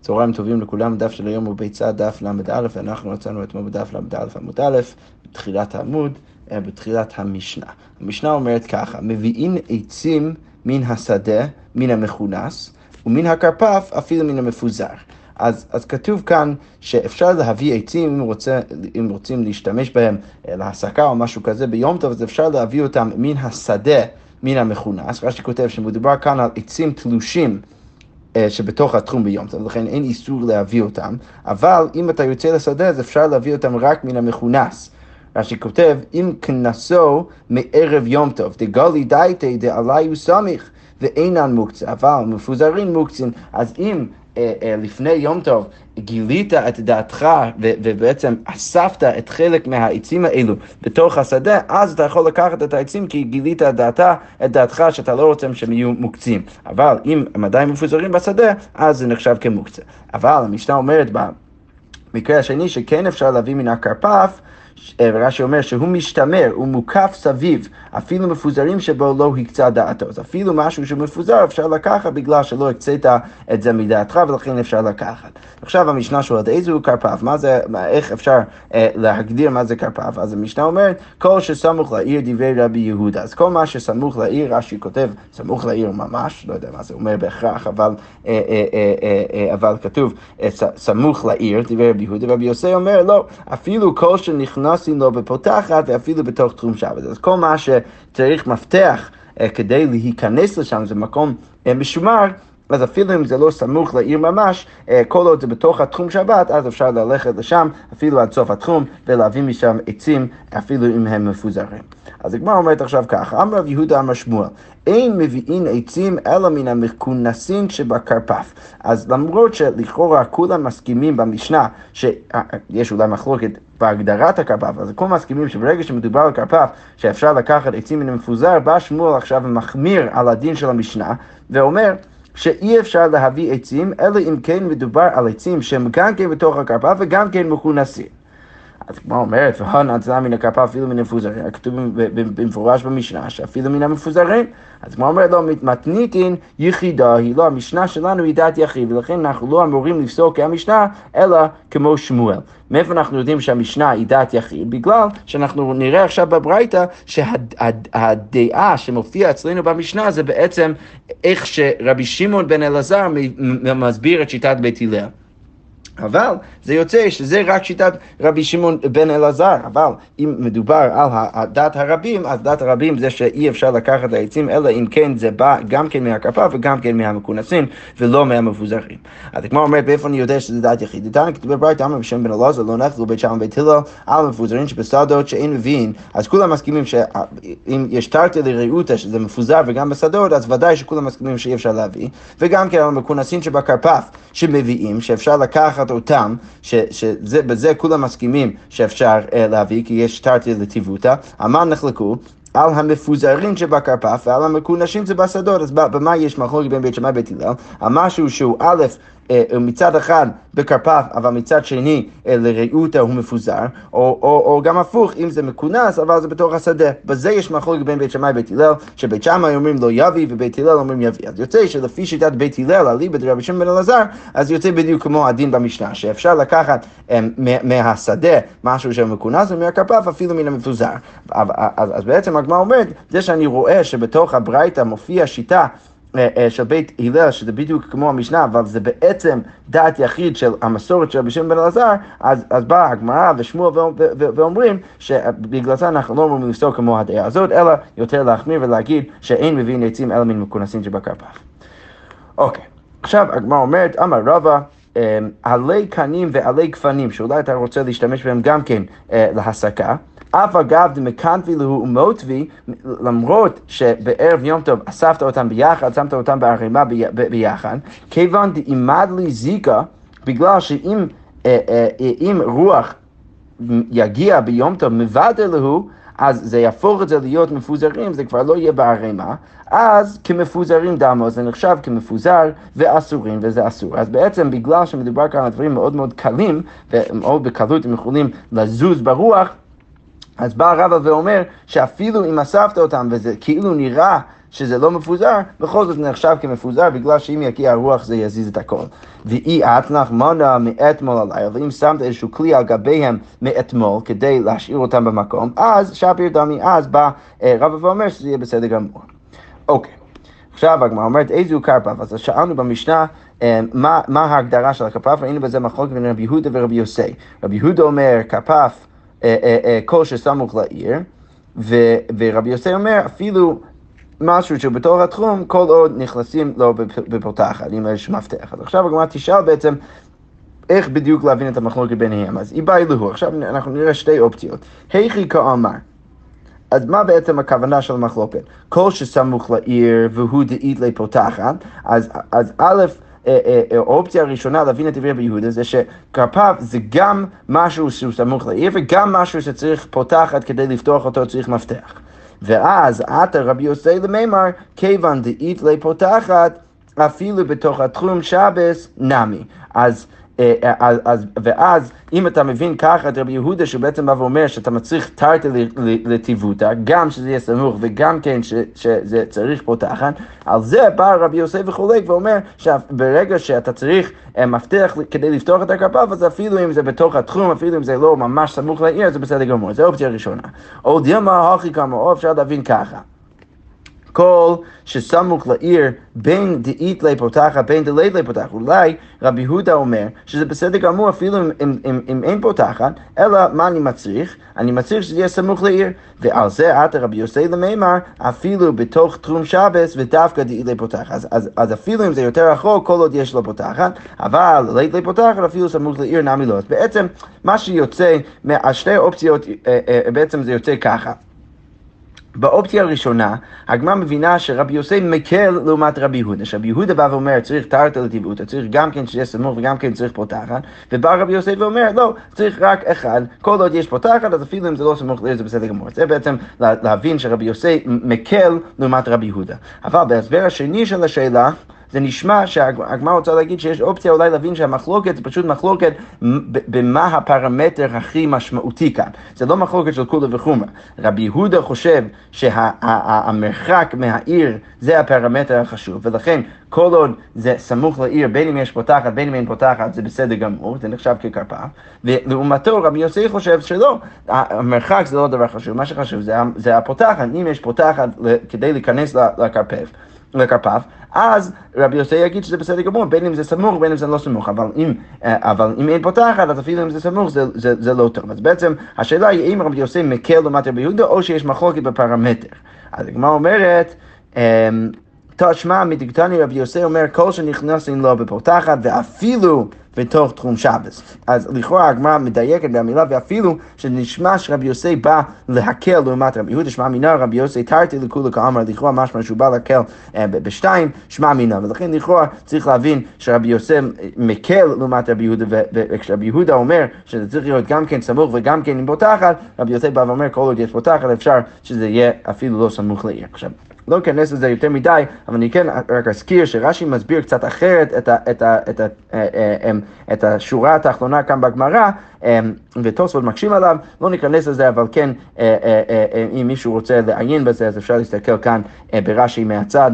צהריים טובים לכולם, דף של היום הוא ביצה דף ל"א, ואנחנו יצאנו אתמול בדף ל"א עמוד א', בתחילת העמוד, אה, בתחילת המשנה. המשנה אומרת ככה, מביאים עצים מן השדה, מן המכונס, ומן הכרפף אפילו מן המפוזר. אז, אז כתוב כאן שאפשר להביא עצים אם, רוצה, אם רוצים להשתמש בהם אה, להסקה או משהו כזה ביום טוב, אז אפשר להביא אותם מן השדה, מן המכונס. רש"י כותב שמדובר כאן על עצים תלושים. אה, שבתוך התחום ביום טוב, לכן אין איסור להביא אותם, אבל אם אתה יוצא לשדה אז אפשר להביא אותם רק מן המכונס. רש"י כותב, אם כנסו מערב יום טוב, דגלי דייטי דעלי סמיך ואינן מוקצה, אבל מפוזרים מוקצין, אז אם לפני יום טוב גילית את דעתך ובעצם אספת את חלק מהעצים האלו בתוך השדה, אז אתה יכול לקחת את העצים כי גילית את, דעתה, את דעתך שאתה לא רוצה שהם יהיו מוקצים. אבל אם הם עדיין מפוזרים בשדה, אז זה נחשב כמוקצה. אבל המשנה אומרת במקרה השני שכן אפשר להביא מן הכרפף אה, רש"י אומר שהוא משתמר, הוא מוקף סביב, אפילו מפוזרים שבו לא הקצה דעתו. אז אפילו משהו שמפוזר אפשר לקחת בגלל שלא הקצית את זה מדעתך ולכן אפשר לקחת. עכשיו המשנה שואלת איזה הוא כרפף, מה זה, איך אפשר אה, להגדיר מה זה כרפף? אז המשנה אומרת, כל שסמוך לעיר דברי רבי יהודה. אז כל מה שסמוך לעיר, רש"י כותב, סמוך לעיר ממש, לא יודע מה זה אומר בהכרח, אבל, אה, אה, אה, אה, אה, אבל כתוב אה, סמוך לעיר, דברי רבי יהודה, רבי יוסי אומר, לא, אפילו כל שנכנס נכנסים לו בפותחת ואפילו בתוך תחום שבת. אז כל מה שצריך מפתח אה, כדי להיכנס לשם זה מקום אה, משומר. אז אפילו אם זה לא סמוך לעיר ממש, אה, כל עוד זה בתוך התחום שבת, אז אפשר ללכת לשם, אפילו עד סוף התחום, ולהביא משם עצים, אפילו אם הם מפוזרים. אז הגמרא אומרת עכשיו ככה, אמר רב יהודה אמר שמואל, אין מביאים עצים אלא מן המכונסים שבכרפף. אז למרות שלכאורה כולם מסכימים במשנה, שיש אולי מחלוקת בהגדרת הכרפף, אז כולם מסכימים שברגע שמדובר על כרפף, שאפשר לקחת עצים מן המפוזר, בא שמואל עכשיו ומחמיר על הדין של המשנה, ואומר, שאי אפשר להביא עצים, אלא אם כן מדובר על עצים שהם גם כן בתוך הכרפף וגם כן מכונסים. אז כמו אומרת, והנצלה מן הכרפף אפילו מן המפוזרים, כתוב במפורש במשנה שאפילו מן המפוזרים. אז כמו אומרת לו, מתניתין יחידה היא לא, המשנה שלנו היא דת יחיד, ולכן אנחנו לא אמורים לפסוק כהמשנה, אלא כמו שמואל. מאיפה אנחנו יודעים שהמשנה היא דת יחיד? בגלל שאנחנו נראה עכשיו בברייתא שהדעה שמופיעה אצלנו במשנה זה בעצם איך שרבי שמעון בן אלעזר מסביר את שיטת בית הלל. אבל זה יוצא שזה רק שיטת רבי שמעון בן אלעזר, אבל אם מדובר על דת הרבים, אז דת הרבים זה שאי אפשר לקחת העצים, אלא אם כן זה בא גם כן מהכפה וגם כן מהמכונסים, ולא מהמבוזרים. אז כמו אומרת, באיפה אני יודע שזה דת יחיד? דתנא כתוב בברית, אמר בשם בן אלעזר, לא נכלו בית שם ובית הלל, על המפוזרים שבשדות שאין מבין, אז כולם מסכימים שאם יש תרתי לרעותא, שזה מפוזר וגם בשדות, אז ודאי שכולם מסכימים שאי אפשר להביא, וגם כן על המכונסים שבכרפף, שמביאים, שאפשר לקחת אותם, שבזה כולם מסכימים שאפשר uh, להביא, כי יש תרתי לטיבותא, אמר נחלקו, על המפוזרים שבכרפף ועל המקונשים שבשדות. אז במה יש מחלוקת בין בית שמאי ובית הלל? על משהו שהוא א', מצד אחד בכרפף, אבל מצד שני אה, לרעותא הוא מפוזר, או, או, או גם הפוך, אם זה מכונס, אבל זה בתוך השדה. בזה יש מחלוקת בין בית שמאי ובית הלל, שבית שמאי אומרים לא יביא ובית הלל אומרים יביא. אז יוצא שלפי שיטת בית הלל, אליבא דרבי שמעון בן אלעזר, אז יוצא בדיוק כמו הדין במשנה, שאפשר לקחת הם, מהשדה משהו שמכונס ומהכרפף אפילו מן המפוזר. אז, אז, אז בעצם הגמרא אומרת, זה שאני רואה שבתוך הברייתא מופיע שיטה אה, אה, של בית הלל, שזה בדיוק כמו המשנה, אבל זה בעצם דעת יחיד של המסורת של רבי שמעון בן אלעזר, אז, אז באה הגמרא ושמואל ואומרים שבגלל זה אנחנו לא אומרים לפסוק כמו הדעה הזאת, אלא יותר להחמיר ולהגיד שאין מבין עצים אלא מן מכונסים שבכרפף. אוקיי, עכשיו הגמרא אומרת, אמר רבא, אמ, עלי קנים ועלי גפנים, שאולי אתה רוצה להשתמש בהם גם כן אה, להסקה. אף אגב דמקנטבי להו ומוטבי, למרות שבערב יום טוב אספת אותם ביחד, שמת אותם בערימה ביחד, כיוון דאימד לי זיקה, בגלל שאם אה, אה, אם רוח יגיע ביום טוב מבדר להו, אז זה יהפוך את זה להיות מפוזרים, זה כבר לא יהיה בערימה, אז כמפוזרים דמו, זה נחשב כמפוזר ואסורים, וזה אסור. אז בעצם בגלל שמדובר כאן על דברים מאוד מאוד קלים, ומאוד בקלות הם יכולים לזוז ברוח, אז בא רבא ואומר שאפילו אם אספת אותם וזה כאילו נראה שזה לא מפוזר, בכל זאת נחשב כמפוזר, בגלל שאם יגיע הרוח זה יזיז את הכל. ואי אתנח מנה מאתמול הלילה, ואם שמת איזשהו כלי על גביהם מאתמול כדי להשאיר אותם במקום, אז שפיר דמי, אז בא אה, רבא ואומר שזה יהיה בסדר גמור. אוקיי. עכשיו הגמרא אומרת איזה הוא כרפף, אז שאלנו במשנה אה, מה, מה ההגדרה של הכרפף, ראינו בזה מחלוקת בין רבי יהודה ורבי יוסי. רבי יהודה אומר כרפף אה, קול שסמוך לעיר, ורבי יוסי אומר אפילו משהו שהוא בתוך התחום, כל עוד נכנסים לו בפותחת, אם יש מפתח. אז עכשיו הגמרא תשאל בעצם איך בדיוק להבין את המחלוקת ביניהם. אז איבא אלוהו, עכשיו אנחנו נראה שתי אופציות. היכי כאמר. אז מה בעצם הכוונה של המחלוקת? כל שסמוך לעיר והוא דאית לפותחת, אז, אז א', אה, אה, אה, האופציה הראשונה להבין את דברי ביהודה זה שכרפב זה גם משהו שהוא סמוך לעיר וגם משהו שצריך פותחת כדי לפתוח אותו צריך מפתח. ואז עתה רבי יוסי למימר, כיוון דאית לפותחת אפילו בתוך התחום שבס נמי. אז אה, אה, אז, ואז אם אתה מבין ככה את רבי יהודה שבעצם בא ואומר שאתה מצריך תרתי לטיבותא, גם שזה יהיה סמוך וגם כן ש, שזה צריך פה תחת, על זה בא רבי יוסף וחולק ואומר שברגע שאתה צריך אה, מפתח כדי לפתוח את הכרפף, אז אפילו אם זה בתוך התחום, אפילו אם זה לא ממש סמוך לעיר, זה בסדר גמור, זו האופציה הראשונה. או דילמה הכי כמה, או אפשר להבין ככה. כל שסמוך לעיר בין דאית לפותחת בין דלית לפותחת. אולי רבי יהודה אומר שזה בסדר גמור אפילו אם, אם, אם, אם אין פותחת, אלא מה אני מצריך? אני מצריך שזה יהיה סמוך לעיר. ועל זה עתה רבי יוסי למימר, אפילו בתוך תחום שבס ודווקא דאית לפותחת. אז, אז, אז אפילו אם זה יותר רחוק, כל עוד יש לו פותחת, אבל לית לפותחת אפילו סמוך לעיר נמי לא. אז בעצם מה שיוצא מהשתי אופציות, בעצם זה יוצא ככה. באופציה הראשונה, הגמרא מבינה שרבי יוסי מקל לעומת רבי יהודה, שרבי יהודה בא ואומר צריך תרתא לטבעותא, צריך גם כן שיהיה סמוך וגם כן צריך פותחת, ובא רבי יוסי ואומר לא, צריך רק אחד, כל עוד יש פותחת אז אפילו אם זה לא סמוך זה בסדר גמור. זה בעצם להבין שרבי יוסי מקל לעומת רבי יהודה. אבל בהסבר השני של השאלה, זה נשמע שהגמרא רוצה להגיד שיש אופציה אולי להבין שהמחלוקת זה פשוט מחלוקת במה הפרמטר הכי משמעותי כאן. זה לא מחלוקת של כולה וחומרה. רבי יהודה חושב שהמרחק מהעיר זה הפרמטר החשוב, ולכן כל עוד זה סמוך לעיר, בין אם יש פותחת, בין אם אין פותחת, זה בסדר גמור, זה נחשב ככרפף. ולעומתו רבי יוסי חושב שלא, המרחק זה לא דבר חשוב, מה שחשוב זה, זה הפותחת, אם יש פותחת כדי להיכנס לכרפף. לכרפף, אז רבי יוסי יגיד שזה בסדר גמור, בין אם זה סמוך, בין אם זה לא סמוך, אבל אם, אה, אבל אם אין פותחת, אז אפילו אם זה סמוך, זה, זה, זה לא טוב. אז בעצם השאלה היא אם רבי יוסי מקל לעומת רבי יהודה, או שיש מחלוקת בפרמטר. אז הגמרא אומרת, אמ, תשמע מדקתני רבי יוסי אומר כל שנכנסים לו בפותחת ואפילו בתוך תחום שבס. אז לכאורה הגמרא מדייקת במילה ואפילו שנשמע שרבי יוסי בא להקל לעומת רבי יהודה, שמע מינה רבי יוסי תרתי לכולי כאמר, לכאורה משמע שהוא בא להקל אה, בשתיים, שמע מינה, ולכן לכאורה צריך להבין שרבי יוסי מקל לעומת רבי יהודה, וכשרבי יהודה אומר שזה צריך להיות גם כן סמוך וגם כן עם פותחת, רבי יוסי בא ואומר כל עוד יש פותחת אפשר שזה יהיה אפילו לא סמוך לעיר. עכשיו לא אכנס לזה יותר מדי, אבל אני כן רק אזכיר שרש"י מסביר קצת אחרת את, ה, את, ה, את, ה, אה, אה, אה, את השורה התחתונה כאן בגמרא, ותוספות מקשים עליו, לא ניכנס לזה, אבל כן, אם מישהו רוצה לעיין בזה, אז אפשר להסתכל כאן ברש"י מהצד,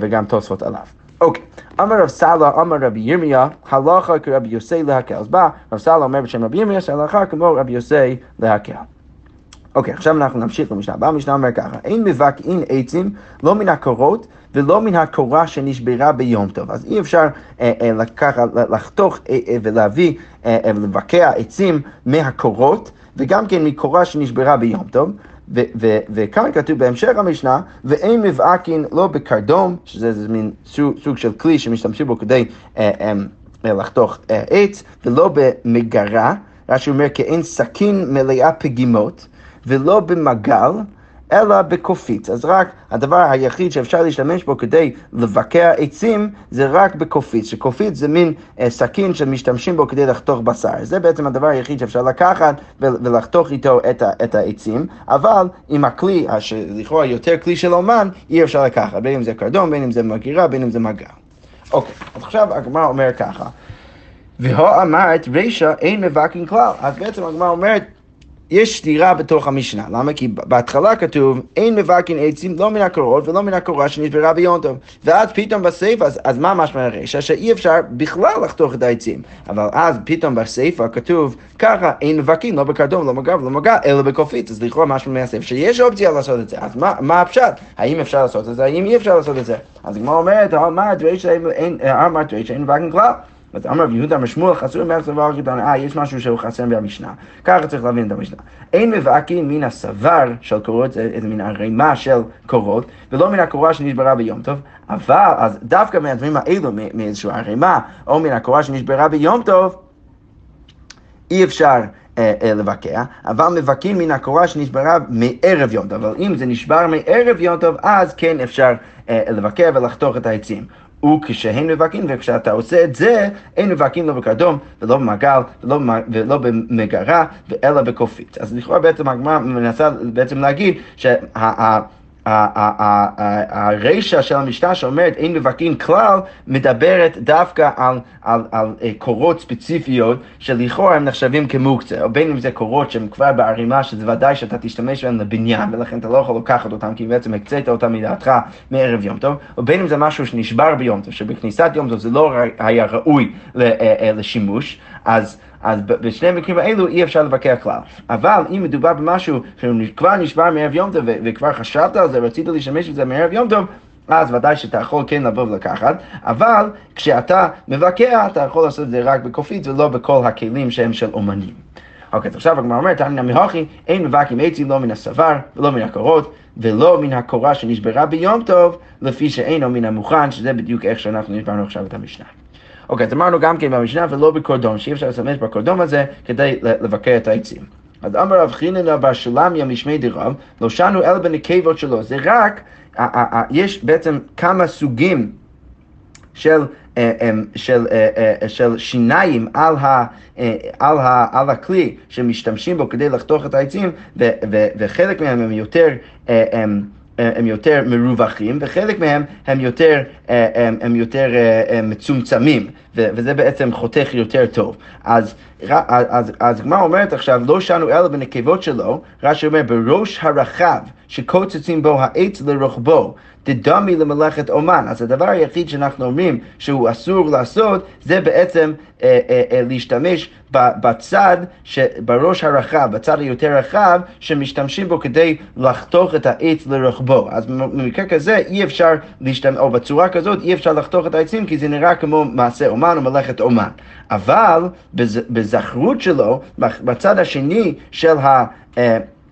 וגם תוספות עליו. אוקיי, אמר רב סאלה, אמר רבי ירמיה, הלכה כרבי יוסי להקל. אז בא רב סאלה אומר בשם רבי ירמיה, שהלכה כמו רבי יוסי להקל. אוקיי, עכשיו אנחנו נמשיך למשנה הבאה. המשנה אומר ככה, אין מבקעין עצים לא מן הקורות ולא מן הקורה שנשברה ביום טוב. אז אי אפשר אה, אה, לקחת, לחתוך אה, אה, ולהביא, אה, אה, לבקע עצים מהקורות, וגם כן מקורה שנשברה ביום טוב. ו- ו- וכאן כתוב בהמשך המשנה, ואין מבעקין לא בקרדום, שזה מין סוג, סוג של כלי שמשתמשים בו כדי אה, אה, אה, לחתוך אה, עץ, ולא במגרה, רש"י אומר כאין סכין מלאה פגימות. ולא במגל, אלא בקופית. אז רק הדבר היחיד שאפשר להשתמש בו כדי לבקע עצים זה רק בקופית, שקופית זה מין אה, סכין שמשתמשים בו כדי לחתוך בשר. זה בעצם הדבר היחיד שאפשר לקחת ולחתוך איתו את, ה- את העצים, אבל עם הכלי, שלכאורה יותר כלי של אומן, אי אפשר לקחת, בין אם זה קרדום, בין אם זה מגירה, בין אם זה מגל. אוקיי, אז עכשיו הגמרא אומר ככה, והוא אמרת רישא אין מבקין כלל, אז בעצם הגמרא אומרת יש סתירה בתוך המשנה, למה? כי בהתחלה כתוב, אין מבקין עצים לא מן הקורות ולא מן הקורה שנשברה ביום טוב. ואז פתאום בסייפה, אז, אז מה משמע הרשע? שאי אפשר בכלל לחתוך את העצים. אבל אז פתאום בסייפה כתוב, ככה, אין מבקין, לא בקרדום, לא מגב, לא מגע, אלא בקופית. אז לכאורה משמע מהסייפה שיש אופציה לעשות את זה. אז מה, מה הפשט? האם אפשר לעשות את זה? האם אי אפשר לעשות את זה? אז הגמרא אומרת, אמרת רישא אין מבקין כלל. אז אמר רב יהודה אמר שמואל חסר מערך סבר קטן, אה, יש משהו שהוא חסר מהמשנה. ככה צריך להבין את המשנה. אין מבעקין מן הסבר של קורות, זה מן הרימה של קורות, ולא מן הקורה שנשברה ביום טוב, אבל, אז דווקא מהדברים האלו, מאיזושהי הרימה, או מן הקורה שנשברה ביום טוב, אי אפשר אה, אה, לבקע, אבל מבקעים מן הקורה שנשברה מערב יום טוב, אבל אם זה נשבר מערב יום טוב, אז כן אפשר אה, לבקע ולחתוך את העצים. וכשהן מבקעים, וכשאתה עושה את זה, אין מבקעים לא בקרדום, ולא במעגל, ולא, ולא במגרה, אלא בקופית. אז לכאורה בעצם הגמרא מנסה בעצם להגיד שה... הרישה של המשנה שאומרת אין מבקרים כלל, מדברת דווקא על, על, על אה, קורות ספציפיות שלכאורה הם נחשבים כמוקצה, או בין אם זה קורות שהם כבר בערימה, שזה ודאי שאתה תשתמש בהם לבניין, ולכן אתה לא יכול לקחת אותם, כי בעצם הקצית אותם מדעתך מערב יום טוב, או בין אם זה משהו שנשבר ביום טוב, שבכניסת יום טוב זה לא היה ראוי אה, אה, לשימוש, אז... אז בשני המקרים האלו אי אפשר לבקר כלל. אבל אם מדובר במשהו שכבר נשבר מערב יום טוב וכבר חשבת על זה, רצית להשתמש בזה מערב יום טוב, אז ודאי שאתה יכול כן לבוא ולקחת, אבל כשאתה מבקר, אתה יכול לעשות את זה רק בקופית ולא בכל הכלים שהם של אומנים. אוקיי, אז עכשיו הגמרא אומרת, תניא מהוכי, אין מבקים עצים לא מן הסבר ולא מן הקורות ולא מן הקורה שנשברה ביום טוב, לפי שאינו מן המוכן, שזה בדיוק איך שאנחנו נשברנו עכשיו את המשנה. אוקיי, אז אמרנו גם כן במשנה ולא בקורדום, שאי אפשר להשתמש בקורדום הזה כדי לבקר את העצים. אז אמר רב חיננה בר שלמיה משמי דרב, לא שנו אלא בנקבות שלו. זה רק, יש בעצם כמה סוגים של, אה, אה, של, אה, של שיניים על, ה, על, ה, על הכלי שמשתמשים בו כדי לחתוך את העצים, וחלק מהם הם יותר... הם, הם יותר מרווחים, וחלק מהם הם יותר, הם, הם יותר מצומצמים, וזה בעצם חותך יותר טוב. אז הגמרא אומרת עכשיו, לא שנו אלא בנקבות שלו, רש"י אומר, בראש הרחב שקוצצים בו העץ לרוחבו. דדמי למלאכת אומן. אז הדבר היחיד שאנחנו אומרים שהוא אסור לעשות, זה בעצם אה, אה, אה, להשתמש בצד, בראש הרחב, בצד היותר רחב, שמשתמשים בו כדי לחתוך את העץ לרוחבו. אז במקרה כזה אי אפשר להשתמש, או בצורה כזאת אי אפשר לחתוך את העצים, כי זה נראה כמו מעשה אומן או מלאכת אומן. אבל בזכרות שלו, בצד השני של ה...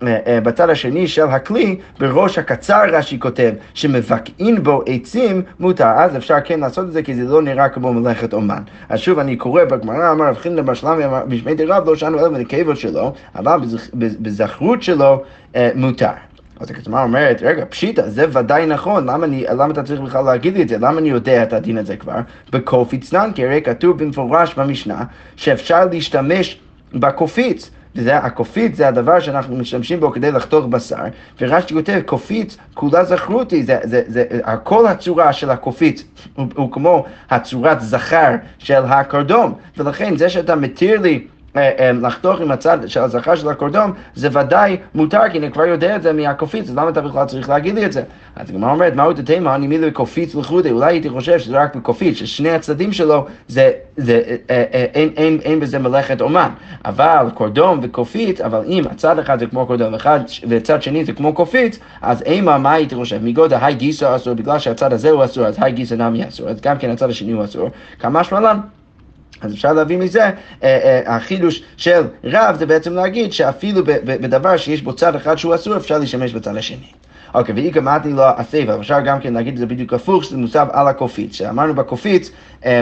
אה, אה, בצד השני של הכלי, בראש הקצר רש"י כותב, שמבקעים בו עצים, מותר, אז אפשר כן לעשות את זה, כי זה לא נראה כמו מלאכת אומן. אז שוב, אני קורא בגמרא, אמר רב חינדה בר שלמי, בשמי דרב, לא שאנו אלא בנקבות שלו, אבל בזכרות שלו אה, מותר. אז הגמרא אומרת, רגע, פשיטא, זה ודאי נכון, למה, אני, למה אתה צריך בכלל להגיד לי את זה? למה אני יודע את הדין הזה כבר? בקופיץ נן, כי הרי כתוב במפורש במשנה, שאפשר להשתמש בקופיץ. וזה, הקופית זה הדבר שאנחנו משתמשים בו כדי לחתוך בשר, ורש"י כותב, קופית כולה זכרותי, זה, זה, זה, כל הצורה של הקופית הוא, הוא כמו הצורת זכר של הקרדום, ולכן זה שאתה מתיר לי לחתוך עם הצד של הזכר של הקורדום, זה ודאי מותר, כי אני כבר יודע את זה מהקופיץ, אז למה אתה בכלל צריך להגיד לי את זה? אז הגמרא אומרת, מהו תתימה, אני מילי בקופיץ לחודי, אולי הייתי חושב שזה רק בקופיץ, ששני הצדדים שלו, זה, זה, אה, אין, אין, אין בזה מלאכת אומן. אבל קורדום וקופיץ, אבל אם הצד אחד זה כמו קורדום אחד, וצד שני זה כמו קופיץ, אז אימה, מה הייתי חושב? מגודל היי גיסא אסור, בגלל שהצד הזה הוא אסור, אז היי גיסא נמי אסור, אז גם כן הצד השני הוא אסור. כמה שמלן? אז אפשר להביא מזה, אה, אה, החידוש של רב זה בעצם להגיד שאפילו בדבר שיש בו צד אחד שהוא אסור, אפשר להשתמש בצד השני. אוקיי, ואי קמאתי לו הסייבה, אפשר גם כן להגיד את זה בדיוק הפוך, שזה מוסב על הקופיץ, שאמרנו בקופיץ, אה,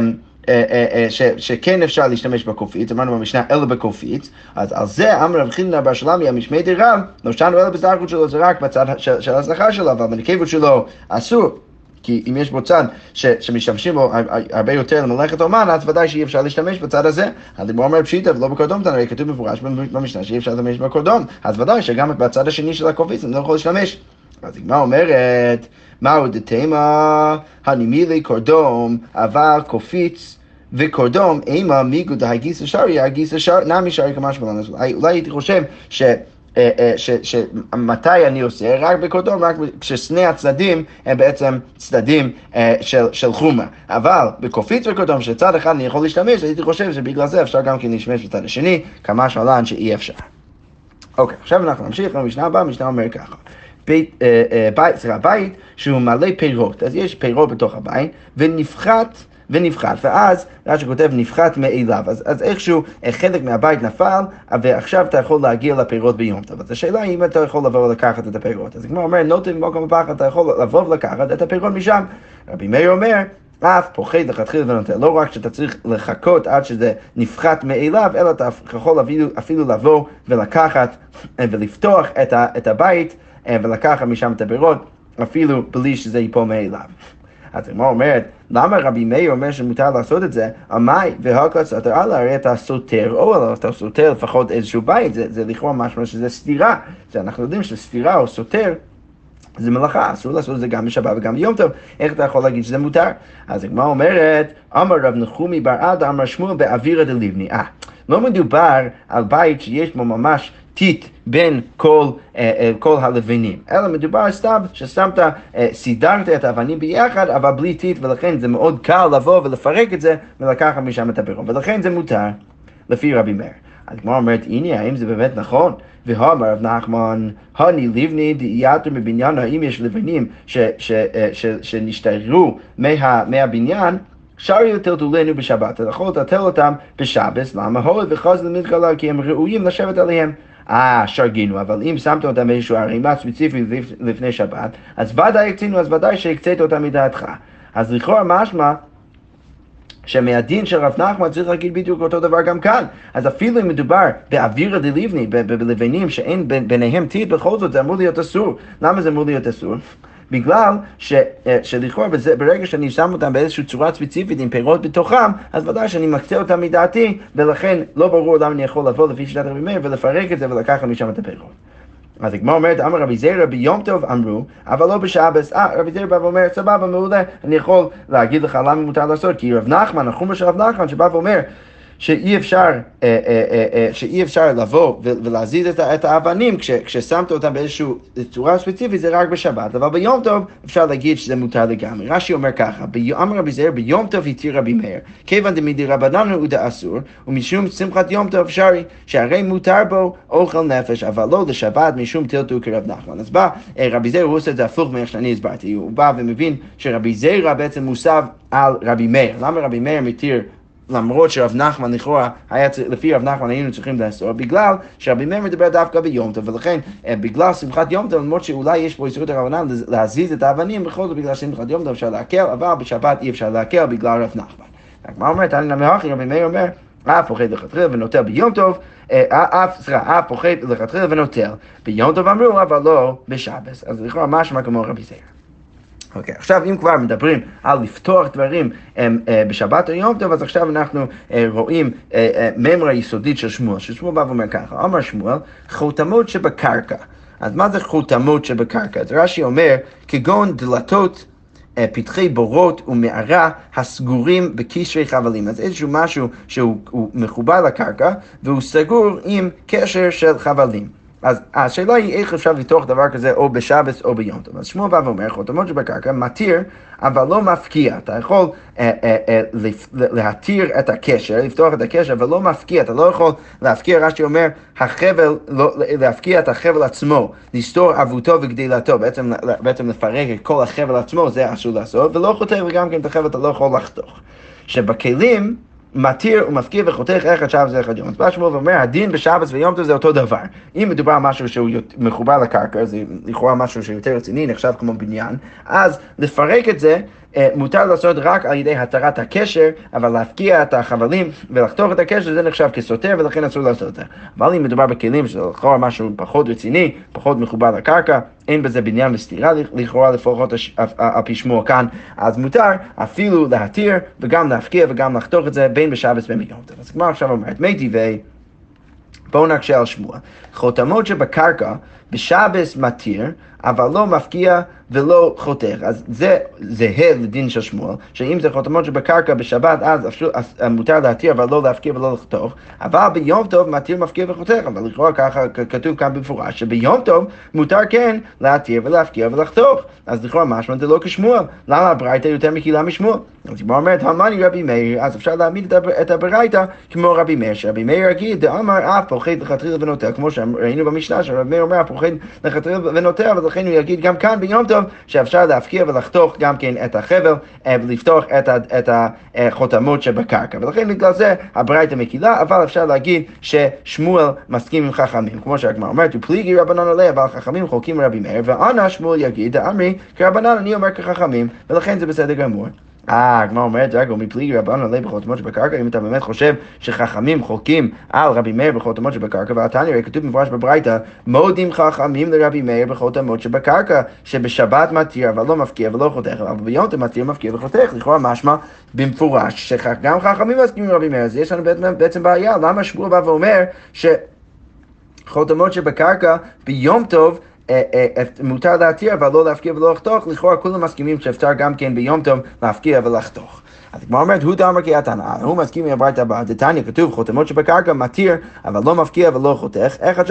ש, שכן אפשר להשתמש בקופיץ, אמרנו במשנה אלא בקופיץ, אז על זה אמר רב חיננה בר שלמי, המשמי דרב, לא שאלנו אלא שלו, זה רק בצד של הזכר שלו, אבל בנקבות שלו אסור. כי אם יש בו צד ש, שמשתמשים בו הרבה יותר למלאכת אומן, אז ודאי שאי אפשר להשתמש בצד הזה. הדיבור אומר פשיטה ולא בקורדום, הרי כתוב מפורש במשנה שאי אפשר להשתמש בקורדום, אז ודאי שגם בצד השני של הקופיץ אני לא יכול להשתמש. אז הגמרא אומרת, מהו דתימה, הנימי לי קורדום, אבל קופיץ וקורדום, אימה מיגו דהגיסא שרי, הגיסא שרי, נמי שרי כמשמע. אולי הייתי חושב ש... אה, אה, שמתי אני עושה? רק בקורדום, רק כששני הצדדים הם בעצם צדדים אה, של, של חומה. אבל בקופיץ וקורדום, שצד אחד אני יכול להשתמש, הייתי חושב שבגלל זה אפשר גם כן להשתמש בצד השני, כמה שעלן שאי אפשר. אוקיי, עכשיו אנחנו נמשיך למשנה הבאה, המשנה אומר ככה. בית, בית, סליחה, בית שהוא מלא פירות, אז יש פירות בתוך הבית, ונפחת ונפחת, ואז רש"י כותב נפחת מאליו, אז, אז איכשהו אה, חלק מהבית נפל, ועכשיו אתה יכול להגיע לפירות ביום טוב. אז השאלה היא אם אתה יכול לבוא ולקחת את הפירות. אז כמו אומר, נוטים במקום הפחד, אתה יכול לבוא ולקחת את הפירות משם. רבי מאיר אומר, אף פוחד לכתחילה ונותן. לא רק שאתה צריך לחכות עד שזה נפחת מאליו, אלא אתה יכול אפילו, אפילו לבוא ולקחת אה, ולפתוח את, ה, את הבית אה, ולקחת משם את הפירות, אפילו בלי שזה ייפול מאליו. אז הגמרא אומרת, למה רבי מאיר אומר שמותר לעשות את זה? עמאי והקלץ אתה אללה, הרי אתה סותר אוהל, אתה סותר לפחות איזשהו בית, זה, זה לכאורה משמע שזה סתירה. אנחנו יודעים שסתירה או סותר זה מלאכה, אסור לעשות את זה גם בשבת וגם ביום טוב, איך אתה יכול להגיד שזה מותר? אז הגמרא אומרת, אמר רב נחומי בר עדה, אמר שמואל באווירא דליבני. אה, לא מדובר על בית שיש בו ממש טיט בין כל, אה, אה, כל הלבנים, אלא מדובר סתם ששמת, אה, סידרת את האבנים ביחד, אבל בלי טיט, ולכן זה מאוד קל לבוא ולפרק את זה ולקחת משם את הפירון, ולכן זה מותר, לפי רבי מאיר. הגמרא אומרת, הנה, האם זה באמת נכון? והאמר רב נחמן, הני לבני דאייתו מבניין, האם יש לבנים שנשתערו מהבניין? שרי טלטולנו בשבת, אתה יכול לטלטל אותם בשבס, למה? הוי וחוז למתגלה, כי הם ראויים לשבת עליהם. אה, שרגינו, אבל אם שמת אותם באיזשהו ערימה ספציפית לפני שבת, אז ודאי הקצינו, אז ודאי שהקצית אותם מדעתך. אז לכאורה משמע שמהדין של רב נחמן צריך להגיד בדיוק אותו דבר גם כאן. אז אפילו אם מדובר באווירא דליבני, בלבנים שאין ביניהם טיט, בכל זאת זה אמור להיות אסור. למה זה אמור להיות אסור? בגלל ש, אה, שלכאורה ברגע שאני שם אותם באיזושהי צורה ספציפית עם פירות בתוכם, אז ודאי שאני מקצה אותם מדעתי, ולכן לא ברור למה אני יכול לבוא לפי שיטת רבי מאיר ולפרק את זה ולקחת משם את הפירות. אז הגמרא אומרת, אמר רבי זיירא ביום טוב אמרו, אבל לא בשבס. אה, רבי זיירא בא ואומר, סבבה, מעולה, אני יכול להגיד לך למה מותר לעשות, כי רב נחמן, החומר של רב נחמן, שבא ואומר, שאי אפשר, אה, אה, אה, שאי אפשר לבוא ולהזיז את האבנים כששמת אותם באיזושהי צורה ספציפית זה רק בשבת, אבל ביום טוב אפשר להגיד שזה מותר לגמרי. רש"י אומר ככה, אמר רבי זהר ביום טוב התיר רבי מאיר, כיוון דמידי רבנן הוא דאסור, ומשום שמחת יום טוב שרי, שהרי מותר בו אוכל נפש, אבל לא לשבת משום טלטול כרב נחמן. אז בא רבי זהר, הוא עושה את זה הפוך מאיך שאני הסברתי, הוא בא ומבין שרבי זהרה בעצם מוסב על רבי מאיר. למה רבי מאיר מתיר למרות שרב נחמן לכאורה, היה, לפי רב נחמן היינו צריכים לאסור, בגלל שרבי מאיר מדבר דווקא ביום טוב, ולכן אה, בגלל שמחת יום טוב, למרות שאולי יש פה איסורת הרבנן להזיז את האבנים, בכל זאת בגלל שמחת יום טוב אפשר להקל, אבל בשבת אי אפשר להקל בגלל רב נחמן. הגמרא אומרת, אני נמי רבי מאיר אומר, אף פוחד לכתחילה ונוטל ביום טוב, אה, אה, אף, סליחה, אף פוחד לכתחילה ונוטל ביום טוב אמרו, אבל לא בשבס. אז לכאורה משמע כמו רבי זייר. אוקיי, okay, עכשיו אם כבר מדברים על לפתוח דברים uh, בשבת או יום טוב, אז עכשיו אנחנו uh, רואים uh, ממרה יסודית של שמואל, ששמואל בא ואומר ככה, אמר שמואל, חותמות שבקרקע. אז מה זה חותמות שבקרקע? אז רש"י אומר, כגון דלתות פתחי בורות ומערה הסגורים בקשרי חבלים. אז איזשהו משהו שהוא מחובר לקרקע והוא סגור עם קשר של חבלים. אז השאלה היא איך אפשר לפתוח דבר כזה או בשבס או ביום טוב. אז שמואל בא ואומר, חותמות שבקרקע מתיר, אבל לא מפקיע. אתה יכול אה, אה, אה, להתיר את הקשר, לפתוח את הקשר, אבל לא מפקיע. אתה לא יכול להפקיע, רש"י אומר, החבל, לא, להפקיע את החבל עצמו, לסתור אבותו וגדילתו, בעצם, בעצם לפרק את כל החבל עצמו, זה אסור לעשות, ולא חותך, וגם כן את החבל אתה לא יכול לחתוך. שבכלים, מתיר ומפקיר וחותך אחד שבת ואחד יום. אז בא שמואל ואומר, הדין בשבת ויום טוב זה אותו דבר. אם מדובר על משהו שהוא מחובר לקרקע, זה לכאורה משהו שיותר רציני, נחשב כמו בניין, אז לפרק את זה מותר לעשות רק על ידי התרת הקשר, אבל להפקיע את החבלים ולחתוך את הקשר זה נחשב כסותר ולכן אסור לעשות את זה. אבל אם מדובר בכלים שזה לכאורה משהו פחות רציני, פחות מחובר לקרקע, אין בזה בניין וסתירה לכאורה לפחות על פי שמוע כאן, אז מותר אפילו להתיר וגם להפקיע וגם לחתוך את זה בין בשבץ ובין טוב. אז כמו עכשיו אומרת, מי טבעי בואו נקשה על שמוע. חותמות שבקרקע בשבס מתיר, אבל לא מפקיע ולא חותך. אז זה זהה לדין של שמואל, שאם זה חותמות שבקרקע בשבת, אז אפשר, אז מותר להתיר אבל לא להפקיר ולא לחתוך, אבל ביום טוב מתיר מפקיר וחותך, אבל לכאורה ככה כתוב כאן במפורש, שביום טוב מותר כן להתיר ולהפקיר ולחתוך. אז לכאורה משמע זה לא כשמואל. למה הברייתא יותר מקילה משמואל? אז היא אומרת, המאני רבי מאיר, אז אפשר להעמיד את הברייתא כמו רבי מאיר, שרבי מאיר יגיד, דאמר אף פוחד לכתחילה ונוטע, כמו שראינו במשנה, שרבי מאיר אומר, פוחד לכתחילה ונוטע, ולכן הוא יגיד גם כאן ביום טוב, שאפשר להפקיר ולחתוך גם כן את החבל, אה, ולפתוח את החותמות שבקרקע. ולכן בגלל זה הברייתא מקילה, אבל אפשר להגיד ששמואל מסכים עם חכמים. כמו שהגמרא אומרת, ופליגי רבנן עליה, אבל חכמים חולקים רבי מאיר, ואנא שמואל יגיד, דאמרי כרבנן, אני אומר כחכמים, ולכן זה בסדר גמור. אה, הגמרא אומרת, רגע, ומפליגי רבנו עלי בחותמות שבקרקע, אם אתה באמת חושב שחכמים חולקים על רבי מאיר בחותמות שבקרקע, ועתני, הרי כתוב במפורש בברייתא, מודים חכמים לרבי מאיר בחותמות שבקרקע, שבשבת מתיר, אבל לא מפקיע ולא חותך, אבל ביום אתה מתיר, מפקיע וחותך, לכאורה משמע במפורש, שגם חכמים מסכימים לרבי מאיר, אז יש לנו בעצם בעיה, למה שמואל בא ואומר ש... חותמות שבקרקע ביום טוב מותר להתיר אבל לא להפקיע ולא לחתוך, לכאורה כולם מסכימים שאפשר גם כן ביום טוב להפקיע ולחתוך. אז כמו אומרת, הוא דאמר כי התנא, הוא מסכים עם הברייתא הבאה, דתניא כתוב חותמות שבקרקע מתיר, אבל לא מפקיע ולא חותך, אחד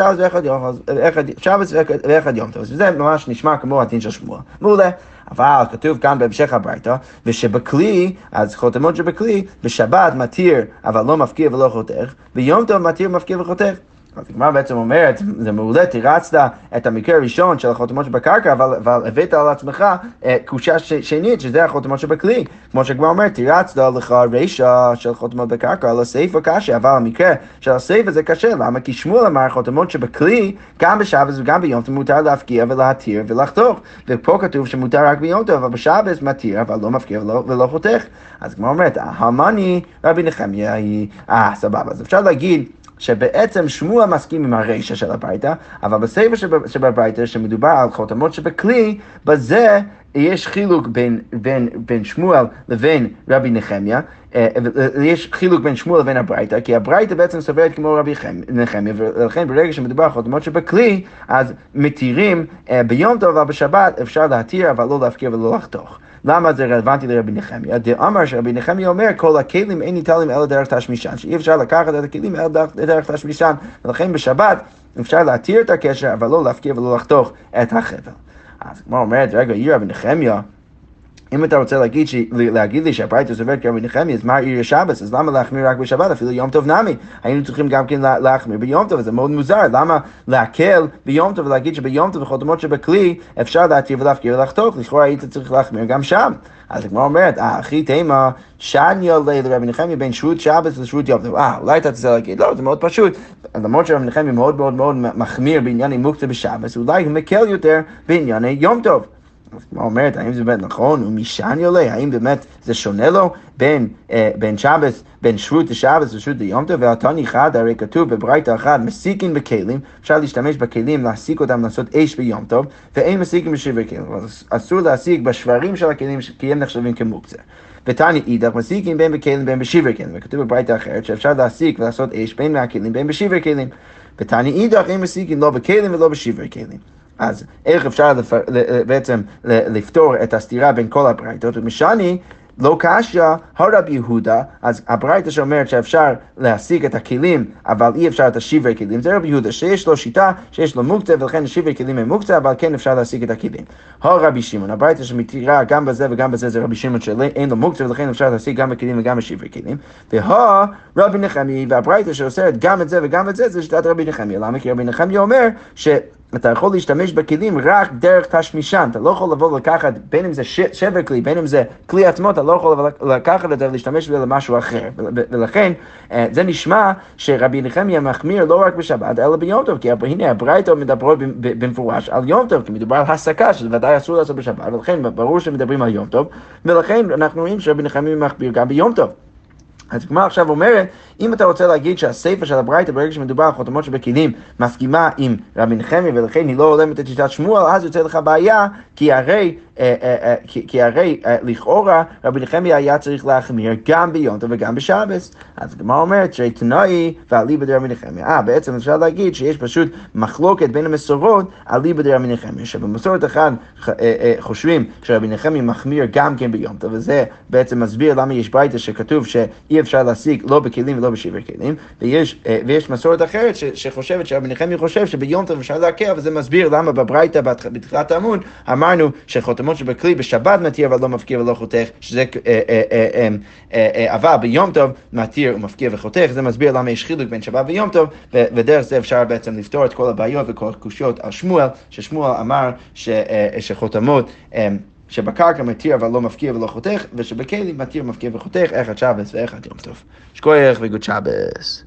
שבס ואחד יום טוב. וזה ממש נשמע כמו הדין של שמוע. מעולה. אבל כתוב כאן בהמשך הברייתא, ושבכלי, אז חותמות שבכלי, בשבת מתיר, אבל לא מפקיע ולא חותך, ביום טוב מתיר, מפקיע וחותך. אז הגמרא בעצם אומרת, זה מעולה, תירצת את המקרה הראשון של החותמות שבקרקע, אבל, אבל הבאת על עצמך אה, קושה שנית, שזה החותמות שבכלי. כמו שהגמרא אומרת, תירצת לך רישא של חותמות בקרקע על הסעיף קשה, אבל המקרה של הסעיף הזה קשה, למה? כי שמואל אמר חותמות שבכלי, גם בשבת וגם ביום טוב מותר להפקיע ולהתיר ולחתוך. ופה כתוב שמותר רק ביום טוב, אבל בשבת מתיר, אבל לא מפקיע ולא, ולא חותך. אז הגמרא אומרת, המאני רבי נחמיה היא, אה, סבבה, אז אפשר להגיד שבעצם שמוע מסכים עם הרישא של הברייתא, אבל בספר שבברייתא, שמדובר על חותמות שבכלי, בזה יש חילוק בין, בין, בין שמואל לבין רבי נחמיה, אה, יש חילוק בין שמואל לבין הברייתא, כי הברייתא בעצם סוברת כמו רבי נחמיה, ולכן ברגע שמדובר על חותמות שבכלי, אז מתירים אה, ביום טוב, אבל בשבת אפשר להתיר, אבל לא להפקיר ולא לחתוך. למה זה רלוונטי לרבי נחמיה? דאמר שרבי נחמיה אומר, כל הכלים אין ניטלים אלא דרך תשמישן, שאי אפשר לקחת את הכלים אלא דרך תשמישן, ולכן בשבת אפשר להתיר את הקשר, אבל לא להפקיר ולא לחתוך את החבל. אז כמו אומרת, רגע, יהיה רבי נחמיה, אם אתה רוצה להגיד, ש... להגיד לי שהברייתא סוברת כרבי נחמיה, אז מה עיר שבס? אז למה להחמיר רק בשבת? אפילו יום טוב נמי. היינו צריכים גם כן להחמיר ביום טוב, זה מאוד מוזר. למה להקל ביום טוב ולהגיד שביום טוב וחותמות שבכלי אפשר להתיר ולהפקיר ולחתוך? לכאורה היית צריך להחמיר גם שם. אז הגמרא אומרת, אחי תימא, שניה לרבי נחמיה בין שרות שבס לשרות יום טוב. אה, אולי אתה רוצה להגיד, לא, זה מאוד פשוט. למרות שרבי נחמיה מאוד מאוד מאוד מחמיר בענייני מוקצה בשבס, אולי הוא מקל יותר בענייני יום טוב. כמו אומרת, האם זה באמת נכון? משען יולה? האם באמת זה שונה לו בין, אה, בין שבס, בין שרות לשבס ושרות ליום טוב? והתני חד, הרי כתוב בברייתא אחת, מסיקין בכלים, אפשר להשתמש בכלים, להסיק אותם, לעשות אש ביום טוב, ואין מסיקין בשברי כלים. אסור להסיק בשברים של הכלים, כי הם נחשבים כמוקצה. ותני אידך מסיקים בין בכלים בין בשברי כלים, וכתוב בברייתא אחרת שאפשר להסיק ולעשות אש בין מהכלים בין בשברי כלים. ותני אידך אין מסיקים לא בכלים ולא בשברי כלים. אז איך אפשר לפר... בעצם לפתור את הסתירה בין כל הברייתות? ומשני לא קשיא, הרב יהודה, אז הברייתא שאומרת שאפשר להשיג את הכלים, אבל אי אפשר את השברי כלים, זה רב יהודה, שיש לו שיטה, שיש לו מוקצה, ולכן השברי כלים הם מוקצה, אבל כן אפשר להשיג את הכלים. הרבי שמעון, הברייתא שמתירה גם בזה וגם בזה זה רבי שמעון שאין לו מוקצה, ולכן אפשר להשיג גם בכלים וגם בשברי כלים. והא רבי נחמי, והברייתא שאוסרת גם את זה וגם את זה, זה שיטת רבי נחמי. למה? כי רבי נחמי אומר ש... אתה יכול להשתמש בכלים רק דרך תשמישן, אתה לא יכול לבוא ולקחת, בין אם זה שבר כלי, בין אם זה כלי עצמו, אתה לא יכול לקחת את זה ולהשתמש בזה למשהו אחר. ולכן, אה, זה נשמע שרבי נחמיה מחמיר לא רק בשבת, אלא ביום טוב, כי הנה הברייתא מדברות במפורש על יום טוב, כי מדובר על הסקה, שזה ודאי אסור לעשות בשבת, ולכן ברור שמדברים על יום טוב, ולכן אנחנו רואים שרבי נחמיה מחמיר גם ביום טוב. אז הגמרא עכשיו אומרת, אם אתה רוצה להגיד שהסיפא של הברייתא, ברגע שמדובר על חותמות שבכלים, מסכימה עם רבי נחמיה, ולכן היא לא הולמת את שיטת שמואל, אז יוצא לך בעיה, כי הרי, כי, כי הרי אה, לכאורה רבי נחמיה היה צריך להחמיר גם ביום טוב וגם בשבס. אז הגמרא אומרת שתנאי ואליבא דרבי נחמיה. אה, בעצם אפשר להגיד שיש פשוט מחלוקת בין המסורות אליבא דרבי נחמיה, שבמסורת אחת אה, אה, חושבים שרבי נחמיה מחמיר גם כן ביום טוב, וזה בעצם מסביר למה יש ברייתא שכתוב שאי אפשר להשיג לא בכלים ולא בשברי כלים, ויש, אה, ויש מסורת אחרת שחושבת שרבי נחמיה חושב שביום טוב אפשר להקל, וזה מסביר למה בברייתא בתחילת העמוד אמרנו שחותמות שבכלי בשבת מתיר אבל לא מפקיר ולא חותך, שזה, אה, אה, אה, אה, אבל ביום טוב מתיר ומפקיר וחותך, זה מסביר למה יש חילוק בין שבת ויום טוב, ודרך זה אפשר בעצם לפתור את כל הבעיות וכל הקושיות על שמואל, ששמואל אמר שחותמות שבקרקע מתיר אבל לא מפקיר ולא חותך, ושבכלים מתיר, מפקיר וחותך, איך את שבס ואיך את יום טוב. שכוייך וגוד שבס.